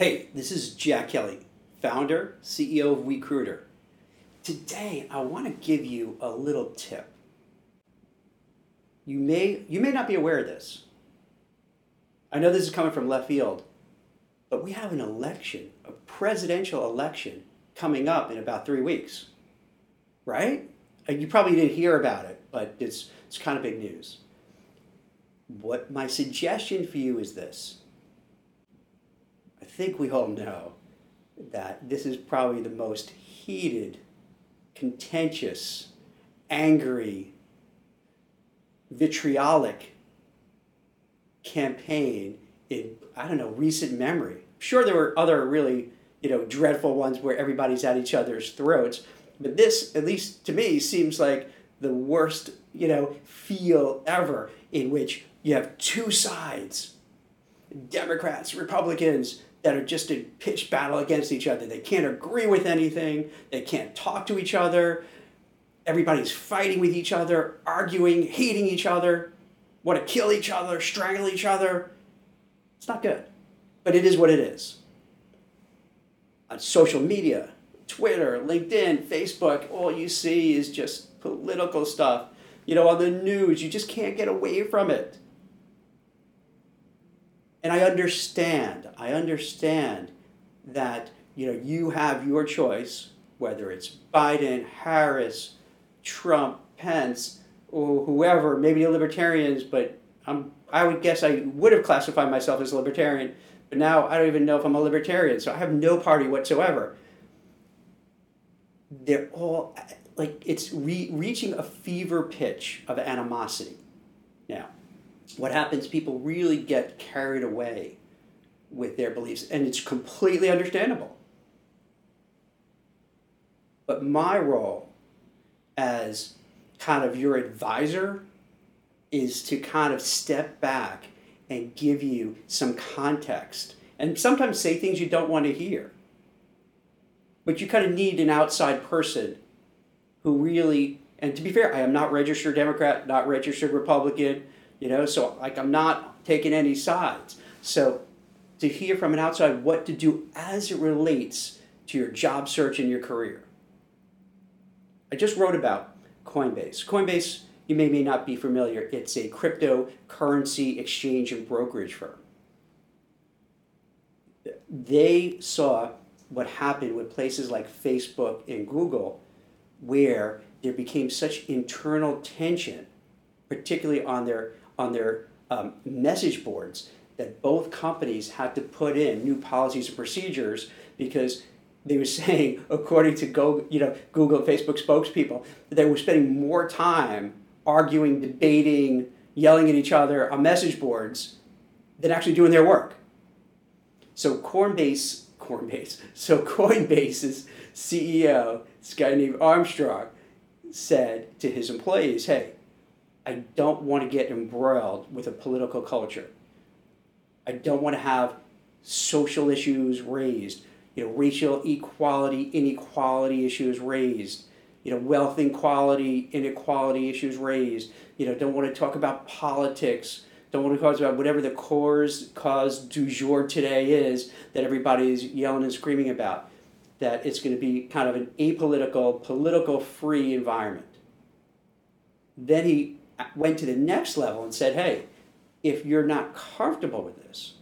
Hey, this is Jack Kelly, founder, CEO of WeCruitr. Today, I want to give you a little tip. You may, you may not be aware of this. I know this is coming from left field, but we have an election, a presidential election, coming up in about three weeks. Right? You probably didn't hear about it, but it's, it's kind of big news. What my suggestion for you is this think we all know that this is probably the most heated, contentious, angry, vitriolic campaign in I don't know recent memory. Sure, there were other really you know dreadful ones where everybody's at each other's throats, but this, at least to me, seems like the worst you know feel ever in which you have two sides, Democrats, Republicans, that are just in pitched battle against each other. They can't agree with anything. They can't talk to each other. Everybody's fighting with each other, arguing, hating each other, want to kill each other, strangle each other. It's not good, but it is what it is. On social media, Twitter, LinkedIn, Facebook, all you see is just political stuff. You know, on the news, you just can't get away from it. And I understand, I understand that, you know, you have your choice, whether it's Biden, Harris, Trump, Pence, or whoever, maybe the libertarians, but I'm, I would guess I would have classified myself as a libertarian, but now I don't even know if I'm a libertarian, so I have no party whatsoever. They're all like it's re- reaching a fever pitch of animosity now what happens people really get carried away with their beliefs and it's completely understandable. But my role as kind of your advisor is to kind of step back and give you some context and sometimes say things you don't want to hear. But you kind of need an outside person who really and to be fair i am not registered democrat not registered republican you know so like i'm not taking any sides. So to hear from an outside what to do as it relates to your job search and your career. I just wrote about coinbase. Coinbase you may may not be familiar. It's a cryptocurrency exchange and brokerage firm. They saw what happened with places like facebook and google where there became such internal tension particularly on their on their um, message boards that both companies had to put in new policies and procedures because they were saying, according to Go, you know, Google and Facebook spokespeople, that they were spending more time arguing, debating, yelling at each other on message boards than actually doing their work. So Coinbase, Coinbase, so Coinbase's CEO, this guy named Armstrong, said to his employees, "Hey, I don't want to get embroiled with a political culture. I don't want to have social issues raised, you know, racial equality, inequality issues raised, you know, wealth inequality, inequality issues raised. You know, don't want to talk about politics. Don't want to talk about whatever the cause cause du jour today is that everybody's yelling and screaming about. That it's going to be kind of an apolitical, political free environment. Then he went to the next level and said, hey, if you're not comfortable with this,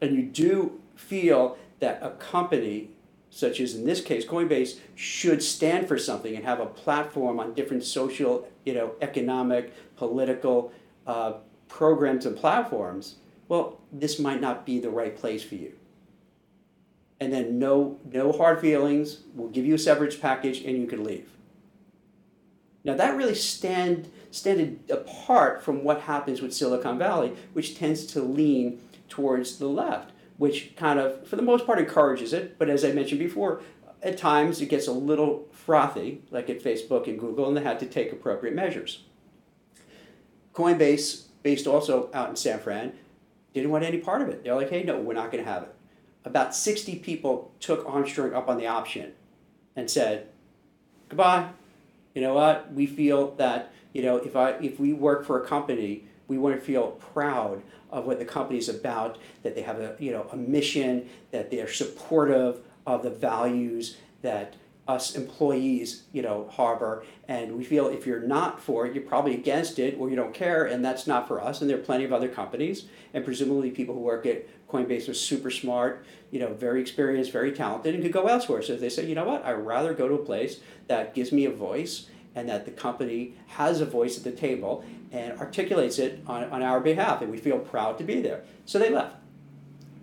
and you do feel that a company, such as in this case Coinbase, should stand for something and have a platform on different social, you know, economic, political uh, programs and platforms, well, this might not be the right place for you. And then no, no hard feelings. We'll give you a severance package, and you can leave. Now that really stand standed apart from what happens with Silicon Valley, which tends to lean towards the left, which kind of, for the most part, encourages it. But as I mentioned before, at times it gets a little frothy, like at Facebook and Google, and they had to take appropriate measures. Coinbase, based also out in San Fran, didn't want any part of it. They're like, hey, no, we're not going to have it. About 60 people took Armstrong up on the option and said, goodbye. You know what? We feel that, you know, if, I, if we work for a company, we want to feel proud of what the company is about, that they have a you know a mission, that they are supportive of the values that us employees, you know, harbor. And we feel if you're not for it, you're probably against it or you don't care, and that's not for us. And there are plenty of other companies, and presumably people who work at Coinbase was super smart, you know, very experienced, very talented, and could go elsewhere. So they said, you know what, I'd rather go to a place that gives me a voice and that the company has a voice at the table and articulates it on, on our behalf, and we feel proud to be there. So they left.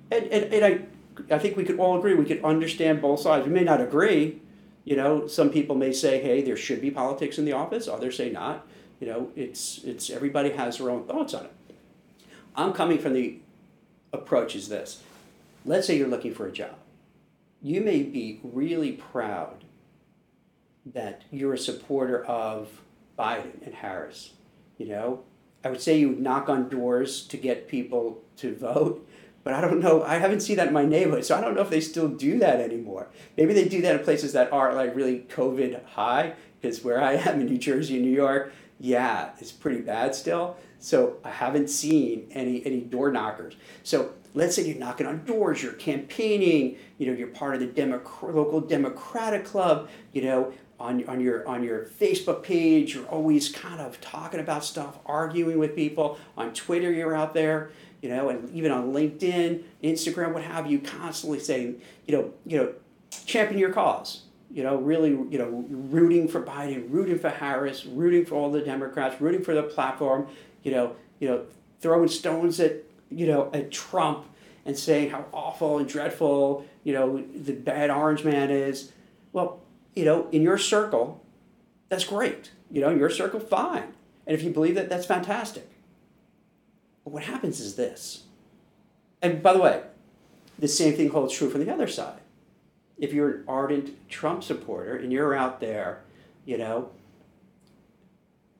And, and, and I, I think we could all agree, we could understand both sides. We may not agree, you know, some people may say, hey, there should be politics in the office. Others say not. You know, it's it's everybody has their own thoughts on it. I'm coming from the approach is this. Let's say you're looking for a job. You may be really proud that you're a supporter of Biden and Harris. You know, I would say you knock on doors to get people to vote but I don't know. I haven't seen that in my neighborhood, so I don't know if they still do that anymore. Maybe they do that in places that are like really COVID high, because where I am in New Jersey and New York, yeah, it's pretty bad still. So I haven't seen any any door knockers. So let's say you're knocking on doors, you're campaigning, you know, you're part of the local Democratic club, you know, on, on your on your Facebook page, you're always kind of talking about stuff, arguing with people. On Twitter, you're out there you know, and even on LinkedIn, Instagram, what have you, constantly saying, you know, you know, champion your cause. You know, really, you know, rooting for Biden, rooting for Harris, rooting for all the Democrats, rooting for the platform. You know, you know, throwing stones at you know at Trump and saying how awful and dreadful you know the bad orange man is. Well, you know, in your circle, that's great. You know, in your circle, fine. And if you believe that, that's fantastic. But what happens is this. And by the way, the same thing holds true from the other side. If you're an ardent Trump supporter and you're out there, you know,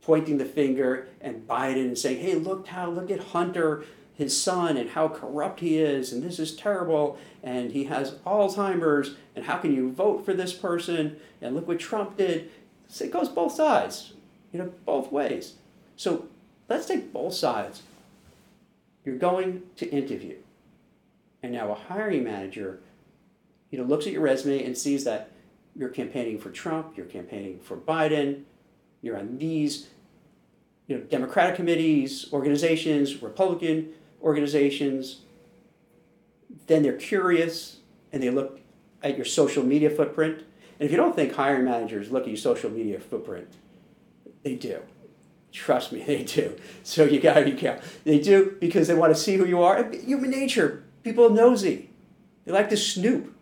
pointing the finger and Biden and saying, hey, look how, look at Hunter, his son, and how corrupt he is, and this is terrible, and he has Alzheimer's, and how can you vote for this person, and look what Trump did. So it goes both sides, you know, both ways. So let's take both sides you're going to interview. And now a hiring manager, you know, looks at your resume and sees that you're campaigning for Trump, you're campaigning for Biden, you're on these you know, Democratic committees, organizations, Republican organizations. Then they're curious and they look at your social media footprint. And if you don't think hiring managers look at your social media footprint, they do. Trust me, they do. So you got to be careful. They do because they want to see who you are. Human nature. People are nosy. They like to snoop.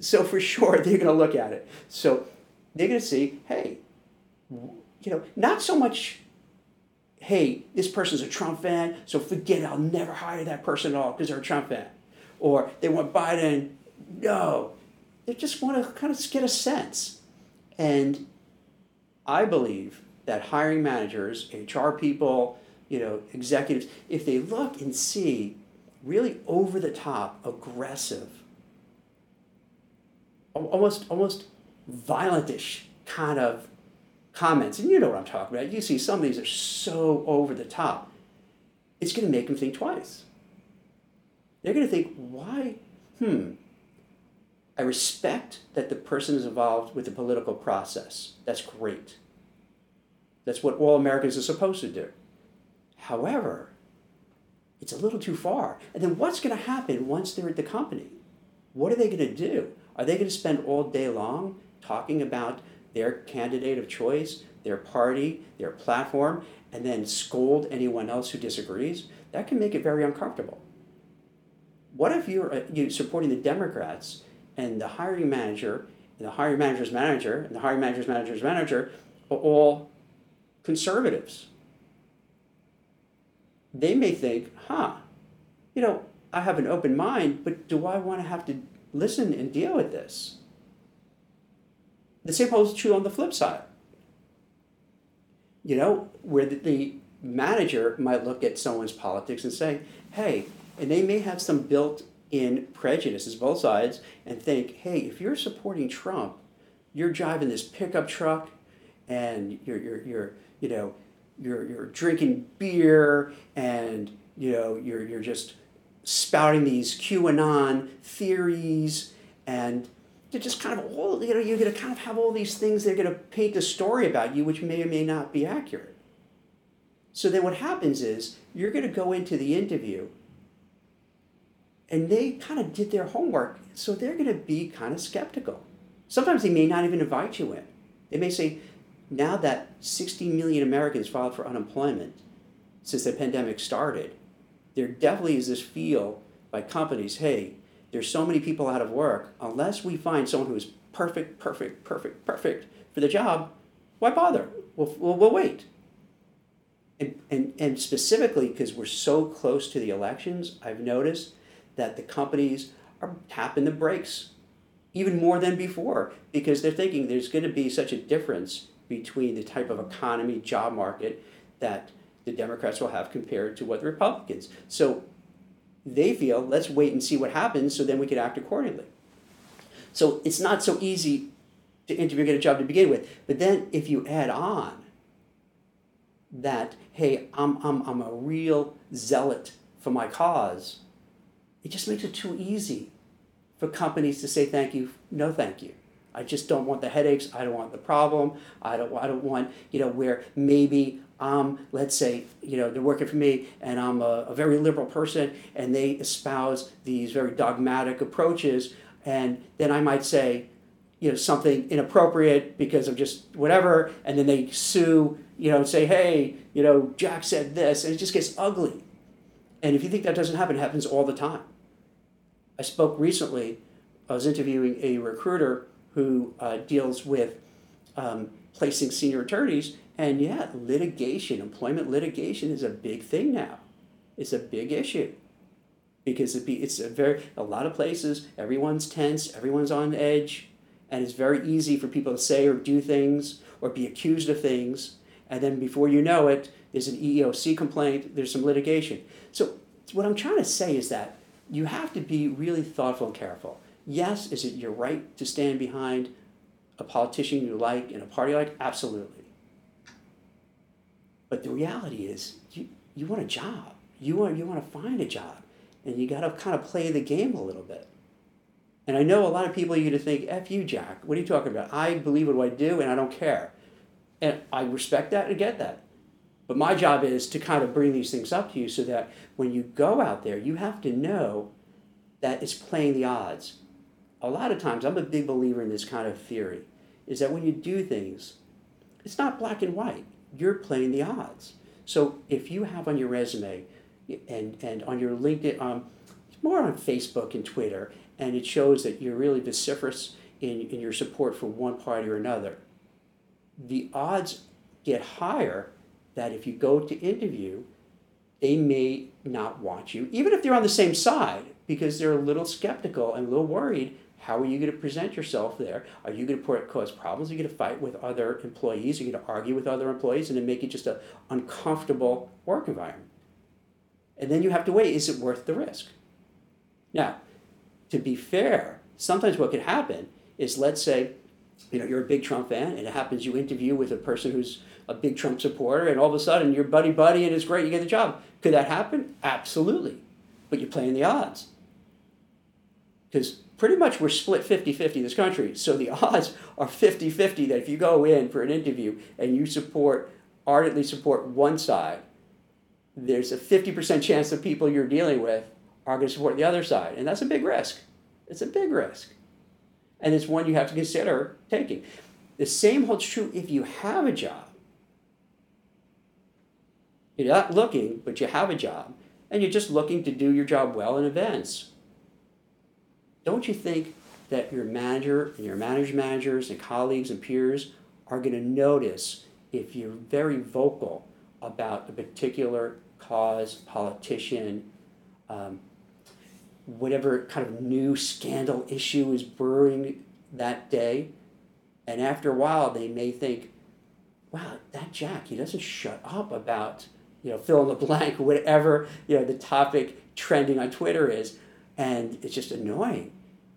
So for sure, they're going to look at it. So they're going to see, hey, you know, not so much, hey, this person's a Trump fan, so forget it. I'll never hire that person at all because they're a Trump fan. Or they want Biden. No. They just want to kind of get a sense. And I believe that hiring managers, HR people, you know, executives, if they look and see really over the top, aggressive, almost almost violentish kind of comments, and you know what I'm talking about. You see some of these are so over the top. It's going to make them think twice. They're going to think, why? Hmm. I respect that the person is involved with the political process. That's great. That's what all Americans are supposed to do. However, it's a little too far. And then what's going to happen once they're at the company? What are they going to do? Are they going to spend all day long talking about their candidate of choice, their party, their platform, and then scold anyone else who disagrees? That can make it very uncomfortable. What if you're uh, you supporting the Democrats and the hiring manager and the hiring manager's manager and the hiring manager's manager's manager are all conservatives. They may think, huh, you know, I have an open mind, but do I want to have to listen and deal with this? The same holds true on the flip side. You know, where the, the manager might look at someone's politics and say, hey, and they may have some built in prejudices, both sides, and think, hey, if you're supporting Trump, you're driving this pickup truck and you're, you're, you're you know, you're you're drinking beer and you know you're you're just spouting these QAnon theories and they're just kind of all you know you're going to kind of have all these things they're going to paint a story about you which may or may not be accurate. So then what happens is you're going to go into the interview and they kind of did their homework so they're going to be kind of skeptical. Sometimes they may not even invite you in. They may say now that 60 million americans filed for unemployment since the pandemic started there definitely is this feel by companies hey there's so many people out of work unless we find someone who is perfect perfect perfect perfect for the job why bother? We'll, we'll, we'll wait. And, and, and specifically because we're so close to the elections i've noticed that the companies are tapping the brakes even more than before because they're thinking there's going to be such a difference between the type of economy job market that the democrats will have compared to what the republicans so they feel let's wait and see what happens so then we can act accordingly so it's not so easy to interview get a job to begin with but then if you add on that hey i'm, I'm, I'm a real zealot for my cause it just makes it too easy for companies to say thank you, no thank you. I just don't want the headaches. I don't want the problem. I don't. I don't want you know where maybe um let's say you know they're working for me and I'm a, a very liberal person and they espouse these very dogmatic approaches and then I might say you know something inappropriate because of just whatever and then they sue you know and say hey you know Jack said this and it just gets ugly and if you think that doesn't happen, it happens all the time. I spoke recently, I was interviewing a recruiter who uh, deals with um, placing senior attorneys, and yeah, litigation, employment litigation is a big thing now. It's a big issue because it be, it's a very a lot of places everyone's tense, everyone's on edge, and it's very easy for people to say or do things or be accused of things, and then before you know it, there's an EEOC complaint, there's some litigation. So what I'm trying to say is that you have to be really thoughtful and careful. Yes, is it your right to stand behind a politician you like and a party you like? Absolutely. But the reality is you, you want a job. You want, you want to find a job. And you got to kind of play the game a little bit. And I know a lot of people are going to think, F you, Jack. What are you talking about? I believe what I do and I don't care. And I respect that and get that. But my job is to kind of bring these things up to you so that when you go out there, you have to know that it's playing the odds. A lot of times, I'm a big believer in this kind of theory, is that when you do things, it's not black and white. You're playing the odds. So if you have on your resume and, and on your LinkedIn, um, more on Facebook and Twitter, and it shows that you're really vociferous in, in your support for one party or another, the odds get higher that if you go to interview, they may not want you, even if they're on the same side, because they're a little skeptical and a little worried. How are you going to present yourself there? Are you going to cause problems? Are you going to fight with other employees? Are you going to argue with other employees and then make it just an uncomfortable work environment? And then you have to weigh is it worth the risk? Now, to be fair, sometimes what could happen is let's say you know you're a big Trump fan and it happens you interview with a person who's a big Trump supporter, and all of a sudden you're buddy buddy and it's great, you get the job. Could that happen? Absolutely. But you're playing the odds. Because pretty much we're split 50 50 in this country. So the odds are 50 50 that if you go in for an interview and you support, ardently support one side, there's a 50% chance the people you're dealing with are going to support the other side. And that's a big risk. It's a big risk. And it's one you have to consider taking. The same holds true if you have a job. You're not looking, but you have a job, and you're just looking to do your job well in advance. Don't you think that your manager and your manager managers and colleagues and peers are going to notice if you're very vocal about a particular cause, politician, um, whatever kind of new scandal issue is brewing that day? And after a while, they may think, wow, that Jack, he doesn't shut up about you know, fill in the blank, whatever, you know, the topic trending on Twitter is. And it's just annoying.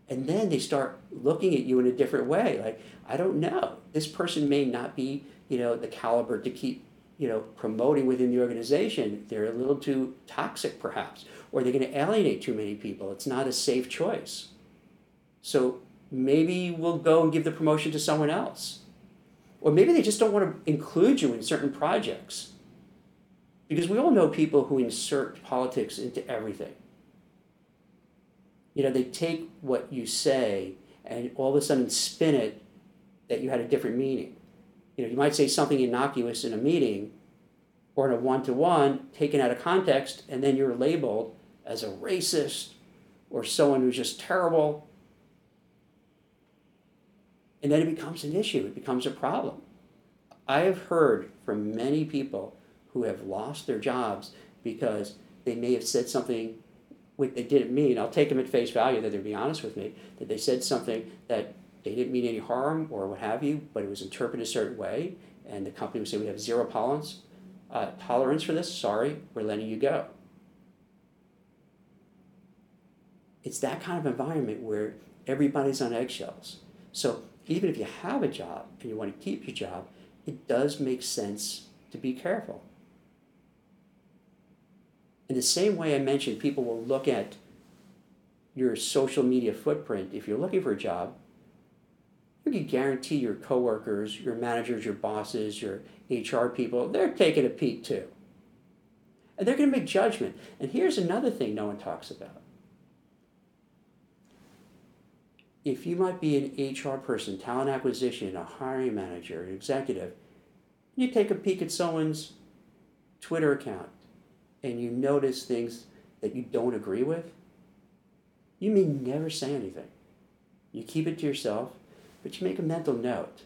And then they start looking at you in a different way. Like, I don't know. This person may not be, you know, the caliber to keep you know, promoting within the organization, they're a little too toxic perhaps, or they're going to alienate too many people. It's not a safe choice. So maybe we'll go and give the promotion to someone else. Or maybe they just don't want to include you in certain projects. Because we all know people who insert politics into everything. You know, they take what you say and all of a sudden spin it that you had a different meaning. You know, you might say something innocuous in a meeting or in a one to one, taken out of context, and then you're labeled as a racist or someone who's just terrible. And then it becomes an issue, it becomes a problem. I have heard from many people who have lost their jobs because they may have said something what they didn't mean. I'll take them at face value that they're being honest with me, that they said something that they didn't mean any harm or what have you, but it was interpreted a certain way, and the company would say, We have zero tolerance, uh, tolerance for this, sorry, we're letting you go. It's that kind of environment where everybody's on eggshells. So even if you have a job and you want to keep your job, it does make sense to be careful. In the same way I mentioned, people will look at your social media footprint. If you're looking for a job, you can guarantee your coworkers, your managers, your bosses, your HR people, they're taking a peek too. And they're going to make judgment. And here's another thing no one talks about. If you might be an HR person, talent acquisition, a hiring manager, an executive, you take a peek at someone's Twitter account and you notice things that you don't agree with, you may never say anything. You keep it to yourself, but you make a mental note.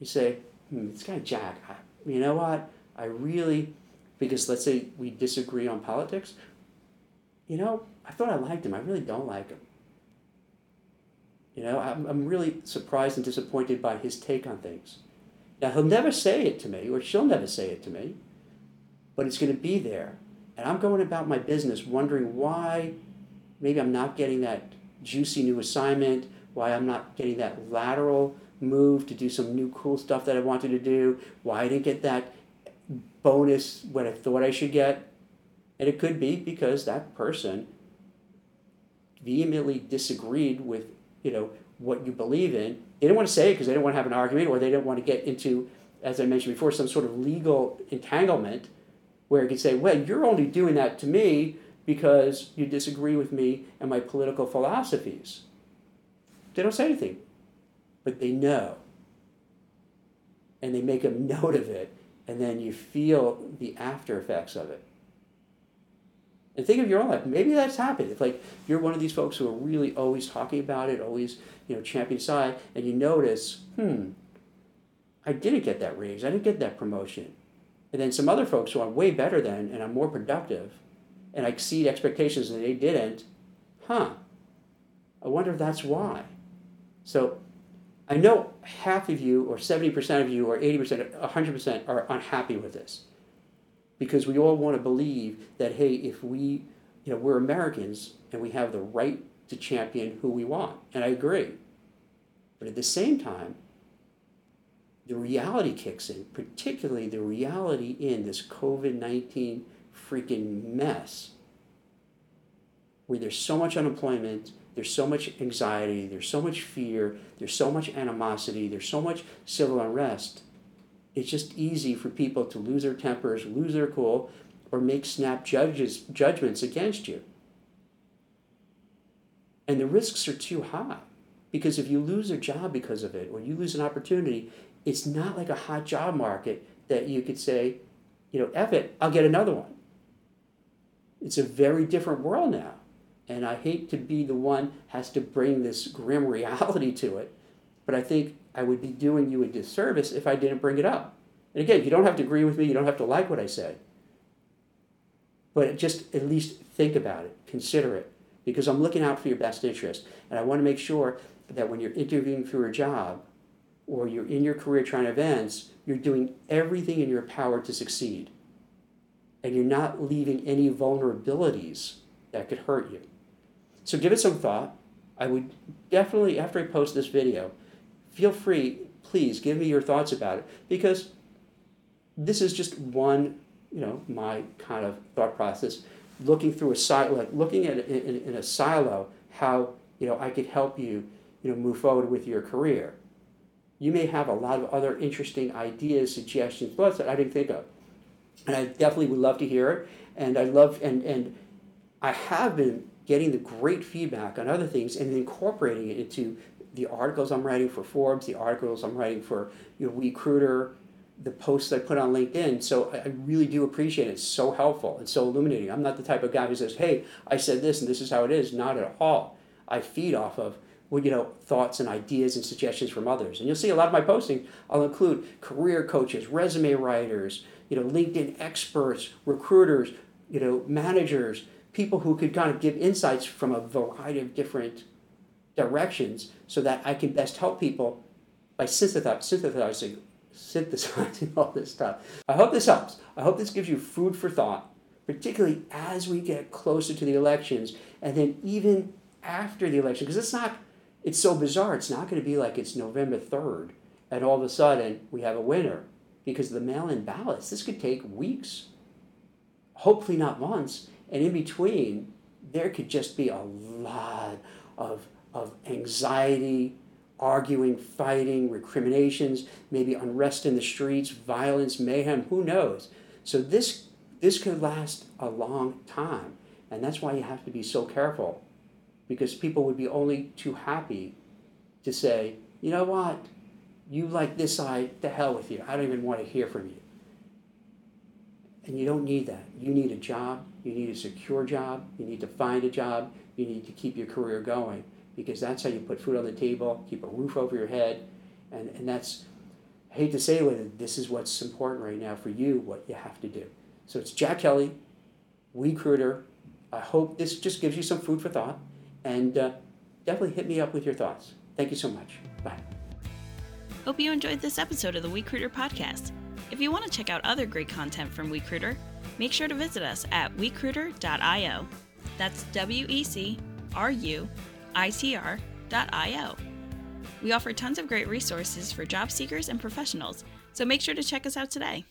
You say, hmm, this guy Jack, I, you know what? I really, because let's say we disagree on politics, you know, I thought I liked him. I really don't like him. You know, I'm, I'm really surprised and disappointed by his take on things. Now, he'll never say it to me, or she'll never say it to me, but it's going to be there. And I'm going about my business wondering why maybe I'm not getting that juicy new assignment, why I'm not getting that lateral move to do some new cool stuff that I wanted to do, why I didn't get that bonus what I thought I should get. And it could be because that person vehemently disagreed with, you know, what you believe in. They didn't want to say it because they didn't want to have an argument or they didn't want to get into, as I mentioned before, some sort of legal entanglement where you could say, well, you're only doing that to me because you disagree with me and my political philosophies. They don't say anything, but they know. And they make a note of it, and then you feel the after effects of it. And think of your own life. Maybe that's happened. If like you're one of these folks who are really always talking about it, always you know champion side, and you notice, hmm, I didn't get that raise. I didn't get that promotion. And then some other folks who I'm way better than and I'm more productive, and I exceed expectations and they didn't. Huh. I wonder if that's why. So I know half of you, or 70% of you, or 80%, 100% are unhappy with this because we all want to believe that hey if we you know we're americans and we have the right to champion who we want and i agree but at the same time the reality kicks in particularly the reality in this covid-19 freaking mess where there's so much unemployment there's so much anxiety there's so much fear there's so much animosity there's so much civil unrest it's just easy for people to lose their tempers, lose their cool, or make snap judges, judgments against you. And the risks are too high. Because if you lose a job because of it, or you lose an opportunity, it's not like a hot job market that you could say, you know, F it, I'll get another one. It's a very different world now. And I hate to be the one has to bring this grim reality to it. But I think I would be doing you a disservice if I didn't bring it up. And again, you don't have to agree with me, you don't have to like what I say. But just at least think about it, consider it, because I'm looking out for your best interest. And I want to make sure that when you're interviewing for a job or you're in your career trying advance, you're doing everything in your power to succeed. And you're not leaving any vulnerabilities that could hurt you. So give it some thought. I would definitely, after I post this video, feel free, please give me your thoughts about it because this is just one, you know, my kind of thought process, looking through a silo, like looking at it in, in a silo, how you know I could help you, you know, move forward with your career. You may have a lot of other interesting ideas, suggestions, thoughts that I didn't think of, and I definitely would love to hear it. And I love and and I have been getting the great feedback on other things and incorporating it into the articles I'm writing for Forbes, the articles I'm writing for you know WeCruitr, the posts I put on LinkedIn. So I really do appreciate it. It's so helpful. It's so illuminating. I'm not the type of guy who says, "Hey, I said this and this is how it is." Not at all. I feed off of you know, thoughts and ideas and suggestions from others. And you'll see a lot of my posting. I'll include career coaches, resume writers, you know, LinkedIn experts, recruiters, you know, managers, people who could kind of give insights from a variety of different directions so that I can best help people by synthesizing, synthesizing all this stuff. I hope this helps. I hope this gives you food for thought, particularly as we get closer to the elections and then even after the election, because it's not, it's so bizarre. It's not going to be like it's November 3rd and all of a sudden we have a winner because the mail in ballots, this could take weeks, hopefully not months. And in between, there could just be a lot of of anxiety, arguing, fighting, recriminations, maybe unrest in the streets, violence, mayhem, who knows? So this this could last a long time. And that's why you have to be so careful because people would be only too happy to say, you know what, you like this side, the hell with you. I don't even want to hear from you. And you don't need that. You need a job. You need a secure job. You need to find a job. You need to keep your career going because that's how you put food on the table, keep a roof over your head, and, and that's, I hate to say it, this is what's important right now for you, what you have to do. So it's Jack Kelly, WeCruitr. I hope this just gives you some food for thought, and uh, definitely hit me up with your thoughts. Thank you so much. Bye. Hope you enjoyed this episode of the WeCruitr podcast. If you want to check out other great content from WeCruitr, make sure to visit us at wecruitr.io. That's W E C R U itr.io. We offer tons of great resources for job seekers and professionals, so make sure to check us out today.